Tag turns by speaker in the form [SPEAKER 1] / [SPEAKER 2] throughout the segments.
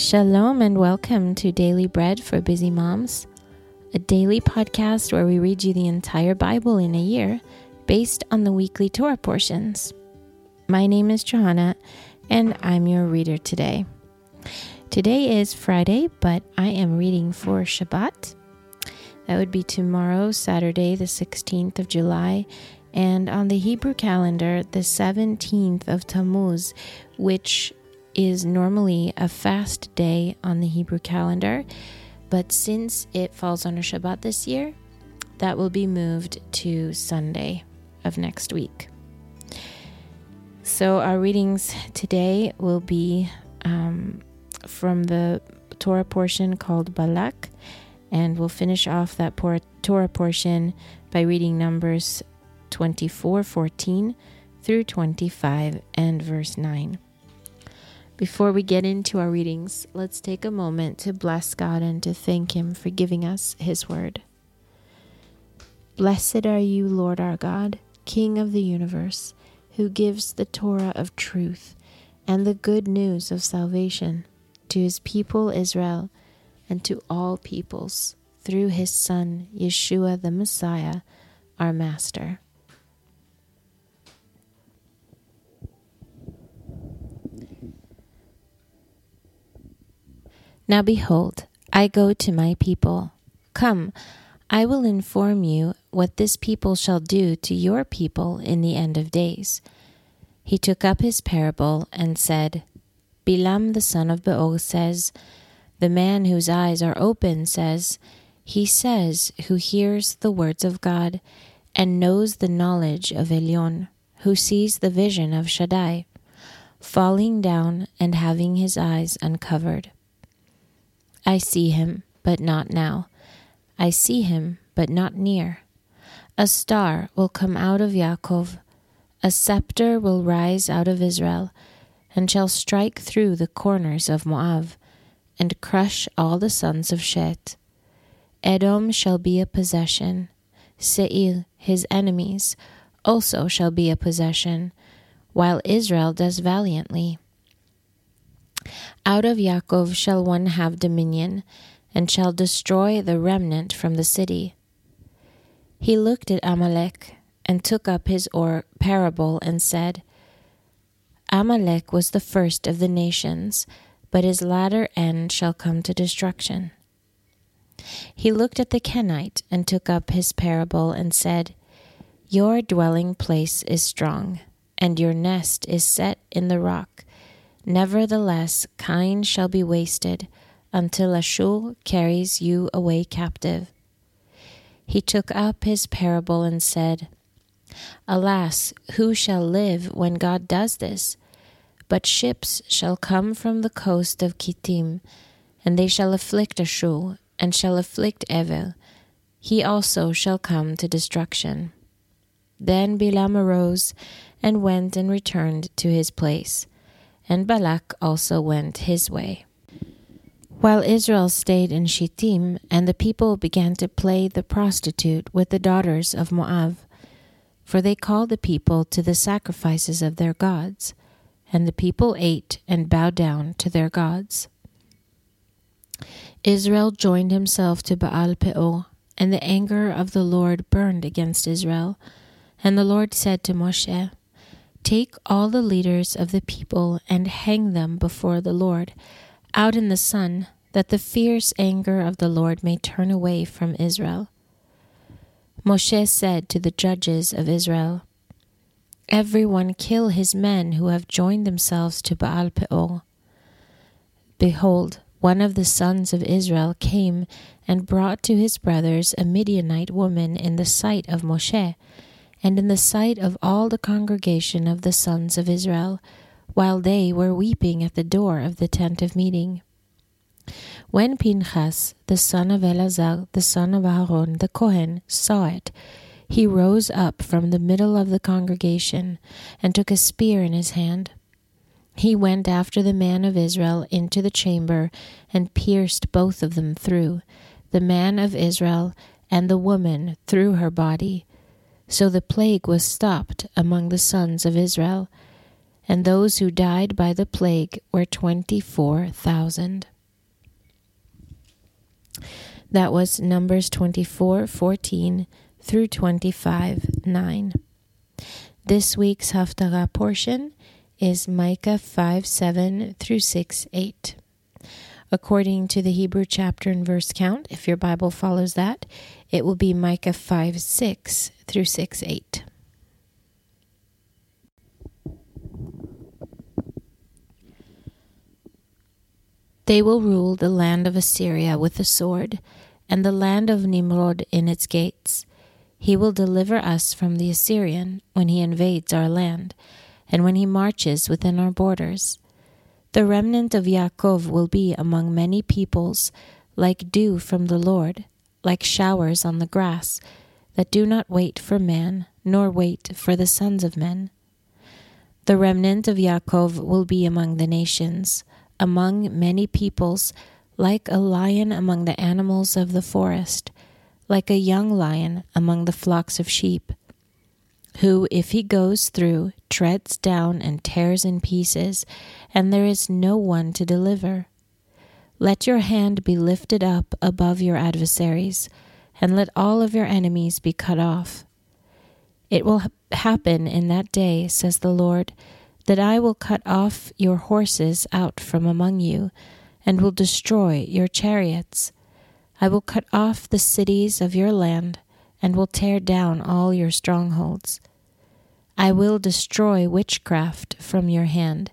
[SPEAKER 1] Shalom and welcome to Daily Bread for Busy Moms, a daily podcast where we read you the entire Bible in a year based on the weekly Torah portions. My name is Johanna and I'm your reader today. Today is Friday, but I am reading for Shabbat. That would be tomorrow, Saturday, the 16th of July, and on the Hebrew calendar, the 17th of Tammuz, which is normally a fast day on the Hebrew calendar, but since it falls on a Shabbat this year, that will be moved to Sunday of next week. So, our readings today will be um, from the Torah portion called Balak, and we'll finish off that Torah portion by reading Numbers 24 14 through 25 and verse 9. Before we get into our readings, let's take a moment to bless God and to thank Him for giving us His word. Blessed are you, Lord our God, King of the universe, who gives the Torah of truth and the good news of salvation to His people Israel and to all peoples through His Son, Yeshua the Messiah, our Master. Now behold, I go to my people. Come, I will inform you what this people shall do to your people in the end of days. He took up his parable and said, Bilam the son of Beor says, The man whose eyes are open says, He says, who hears the words of God and knows the knowledge of Elyon, who sees the vision of Shaddai, falling down and having his eyes uncovered. I see him, but not now. I see him, but not near. A star will come out of Yaakov, a scepter will rise out of Israel, and shall strike through the corners of Moab, and crush all the sons of Shet. Edom shall be a possession, Seir, his enemies, also shall be a possession, while Israel does valiantly. Out of Yaakov shall one have dominion, and shall destroy the remnant from the city. He looked at Amalek, and took up his or parable, and said, Amalek was the first of the nations, but his latter end shall come to destruction. He looked at the Kenite, and took up his parable, and said, Your dwelling place is strong, and your nest is set in the rock Nevertheless, kine shall be wasted until Ashur carries you away captive. He took up his parable and said, Alas, who shall live when God does this? But ships shall come from the coast of Kittim, and they shall afflict Ashur, and shall afflict Ever. He also shall come to destruction. Then Bilam arose and went and returned to his place and Balak also went his way. While Israel stayed in Shittim, and the people began to play the prostitute with the daughters of Moab, for they called the people to the sacrifices of their gods, and the people ate and bowed down to their gods. Israel joined himself to Baal Peor, and the anger of the Lord burned against Israel. And the Lord said to Moshe, Take all the leaders of the people and hang them before the Lord out in the sun, that the fierce anger of the Lord may turn away from Israel. Moshe said to the judges of Israel, Everyone kill his men who have joined themselves to Baal Peor. Behold, one of the sons of Israel came and brought to his brothers a Midianite woman in the sight of Moshe and in the sight of all the congregation of the sons of Israel, while they were weeping at the door of the tent of meeting. When Pinchas, the son of Eleazar, the son of Aaron, the Kohen, saw it, he rose up from the middle of the congregation and took a spear in his hand. He went after the man of Israel into the chamber and pierced both of them through, the man of Israel and the woman through her body so the plague was stopped among the sons of Israel. and those who died by the plague were 24,000. That was Numbers 24 14 through 25 9. This week's Haftarah portion is Micah 5 7 through 6 8. According to the Hebrew chapter and verse count, if your Bible follows that, it will be Micah 5 6 through 6 8. They will rule the land of Assyria with the sword, and the land of Nimrod in its gates. He will deliver us from the Assyrian when he invades our land, and when he marches within our borders. The remnant of Yaakov will be among many peoples, like dew from the Lord, like showers on the grass, that do not wait for man, nor wait for the sons of men. The remnant of Yaakov will be among the nations among many peoples, like a lion among the animals of the forest, like a young lion among the flocks of sheep, who, if he goes through, treads down and tears in pieces, and there is no one to deliver. Let your hand be lifted up above your adversaries, and let all of your enemies be cut off. It will happen in that day, says the Lord that I will cut off your horses out from among you, and will destroy your chariots. I will cut off the cities of your land, and will tear down all your strongholds. I will destroy witchcraft from your hand,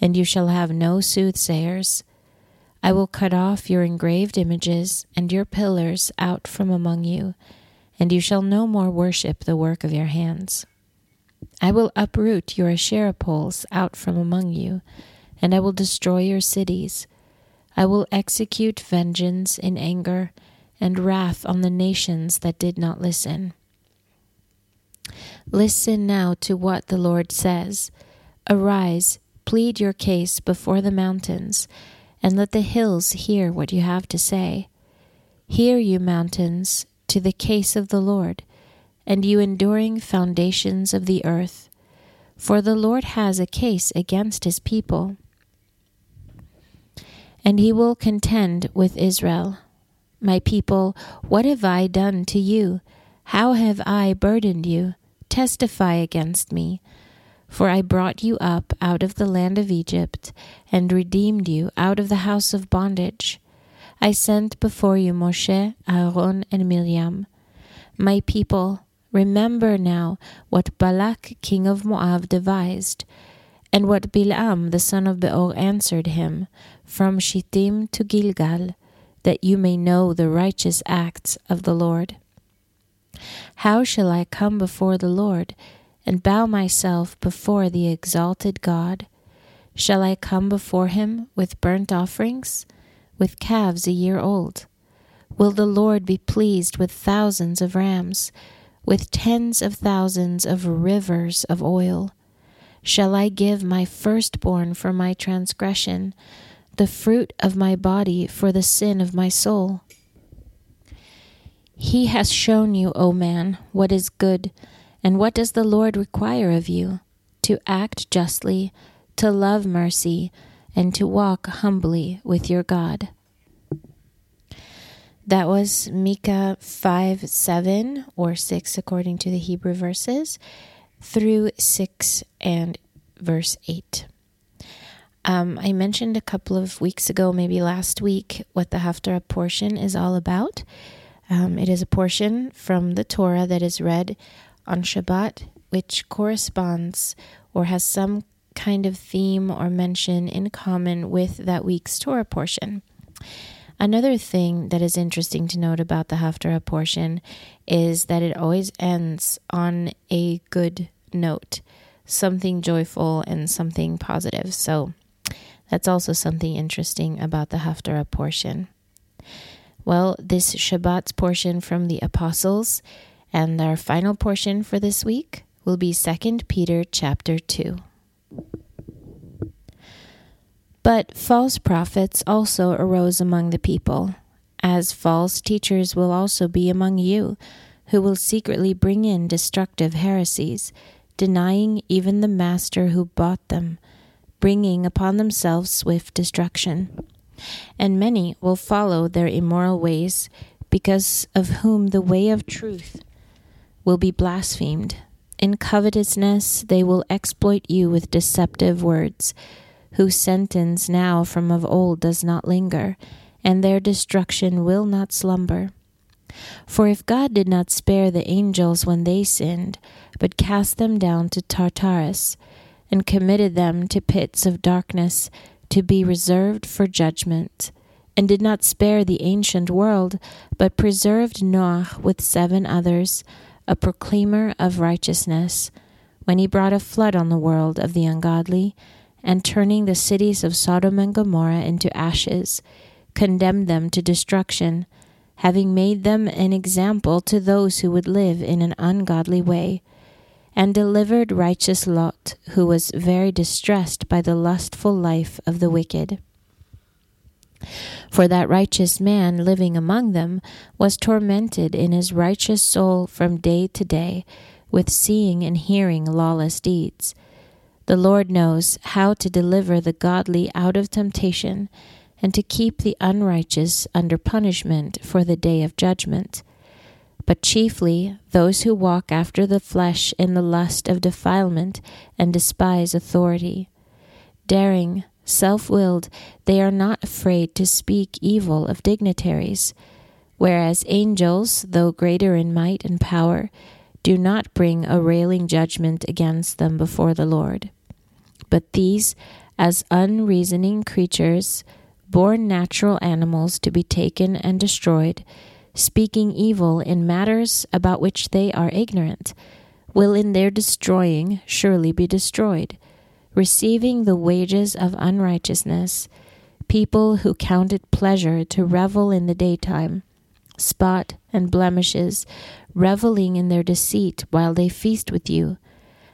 [SPEAKER 1] and you shall have no soothsayers. I will cut off your engraved images and your pillars out from among you, and you shall no more worship the work of your hands. I will uproot your Asherah poles out from among you, and I will destroy your cities. I will execute vengeance in anger and wrath on the nations that did not listen. Listen now to what the Lord says. Arise, plead your case before the mountains, and let the hills hear what you have to say. Hear, you mountains, to the case of the Lord and you enduring foundations of the earth. For the Lord has a case against his people, and he will contend with Israel. My people, what have I done to you? How have I burdened you? Testify against me. For I brought you up out of the land of Egypt, and redeemed you out of the house of bondage. I sent before you Moshe, Aaron, and Miriam. My people, Remember now what Balak king of Moab devised, and what Bilam the son of Beor answered him from Shittim to Gilgal, that you may know the righteous acts of the Lord. How shall I come before the Lord and bow myself before the exalted God? Shall I come before him with burnt offerings, with calves a year old? Will the Lord be pleased with thousands of rams? with tens of thousands of rivers of oil. Shall I give my firstborn for my transgression, the fruit of my body for the sin of my soul? He has shown you, O man, what is good, and what does the Lord require of you? To act justly, to love mercy, and to walk humbly with your God. That was Micah 5 7 or 6 according to the Hebrew verses through 6 and verse 8. Um, I mentioned a couple of weeks ago, maybe last week, what the Haftarah portion is all about. Um, it is a portion from the Torah that is read on Shabbat, which corresponds or has some kind of theme or mention in common with that week's Torah portion. Another thing that is interesting to note about the Haftarah portion is that it always ends on a good note, something joyful and something positive. So that's also something interesting about the Haftarah portion. Well, this Shabbat's portion from the Apostles and our final portion for this week will be 2 Peter chapter 2. But false prophets also arose among the people, as false teachers will also be among you, who will secretly bring in destructive heresies, denying even the master who bought them, bringing upon themselves swift destruction. And many will follow their immoral ways, because of whom the way of truth will be blasphemed. In covetousness they will exploit you with deceptive words, whose sentence now from of old does not linger, and their destruction will not slumber. For if God did not spare the angels when they sinned, but cast them down to Tartarus, and committed them to pits of darkness, to be reserved for judgment, and did not spare the ancient world, but preserved Noah with seven others, a proclaimer of righteousness, when he brought a flood on the world of the ungodly, and turning the cities of Sodom and Gomorrah into ashes, condemned them to destruction, having made them an example to those who would live in an ungodly way, and delivered righteous Lot, who was very distressed by the lustful life of the wicked. For that righteous man living among them was tormented in his righteous soul from day to day with seeing and hearing lawless deeds. The Lord knows how to deliver the godly out of temptation and to keep the unrighteous under punishment for the day of judgment. But chiefly those who walk after the flesh in the lust of defilement and despise authority. Daring, self willed, they are not afraid to speak evil of dignitaries, whereas angels, though greater in might and power, do not bring a railing judgment against them before the Lord. But these, as unreasoning creatures, born natural animals to be taken and destroyed, speaking evil in matters about which they are ignorant, will in their destroying surely be destroyed, receiving the wages of unrighteousness, people who count it pleasure to revel in the daytime, spot and blemishes, reveling in their deceit while they feast with you,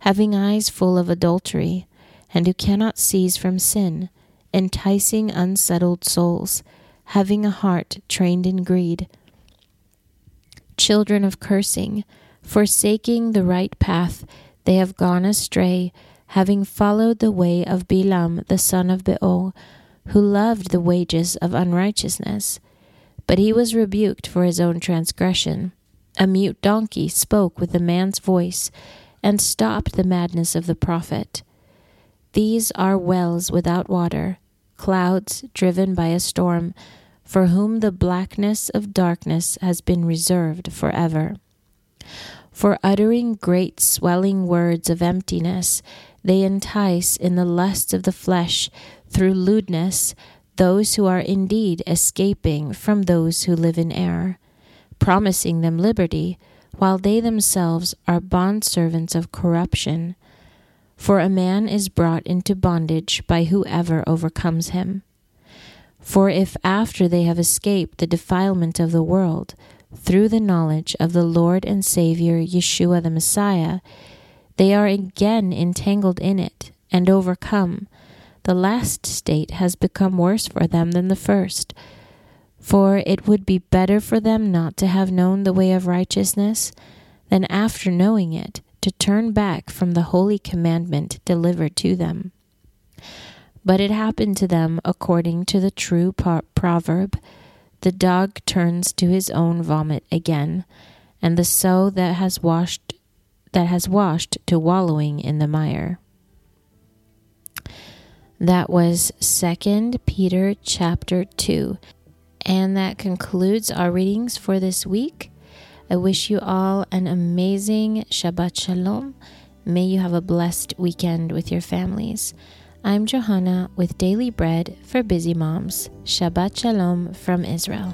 [SPEAKER 1] having eyes full of adultery, and who cannot cease from sin enticing unsettled souls, having a heart trained in greed. Children of cursing, forsaking the right path, they have gone astray, having followed the way of Balaam the son of Beor, who loved the wages of unrighteousness. But he was rebuked for his own transgression. A mute donkey spoke with a man's voice, and stopped the madness of the prophet. These are wells without water, clouds driven by a storm, for whom the blackness of darkness has been reserved forever. For uttering great swelling words of emptiness, they entice in the lust of the flesh through lewdness those who are indeed escaping from those who live in error, promising them liberty, while they themselves are bondservants of corruption. For a man is brought into bondage by whoever overcomes him. For if after they have escaped the defilement of the world, through the knowledge of the Lord and Savior Yeshua the Messiah, they are again entangled in it and overcome, the last state has become worse for them than the first. For it would be better for them not to have known the way of righteousness than after knowing it to turn back from the holy commandment delivered to them. But it happened to them according to the true proverb the dog turns to his own vomit again, and the sow that has washed that has washed to wallowing in the mire. That was 2nd Peter chapter 2. And that concludes our readings for this week. I wish you all an amazing Shabbat Shalom. May you have a blessed weekend with your families. I'm Johanna with Daily Bread for Busy Moms. Shabbat Shalom from Israel.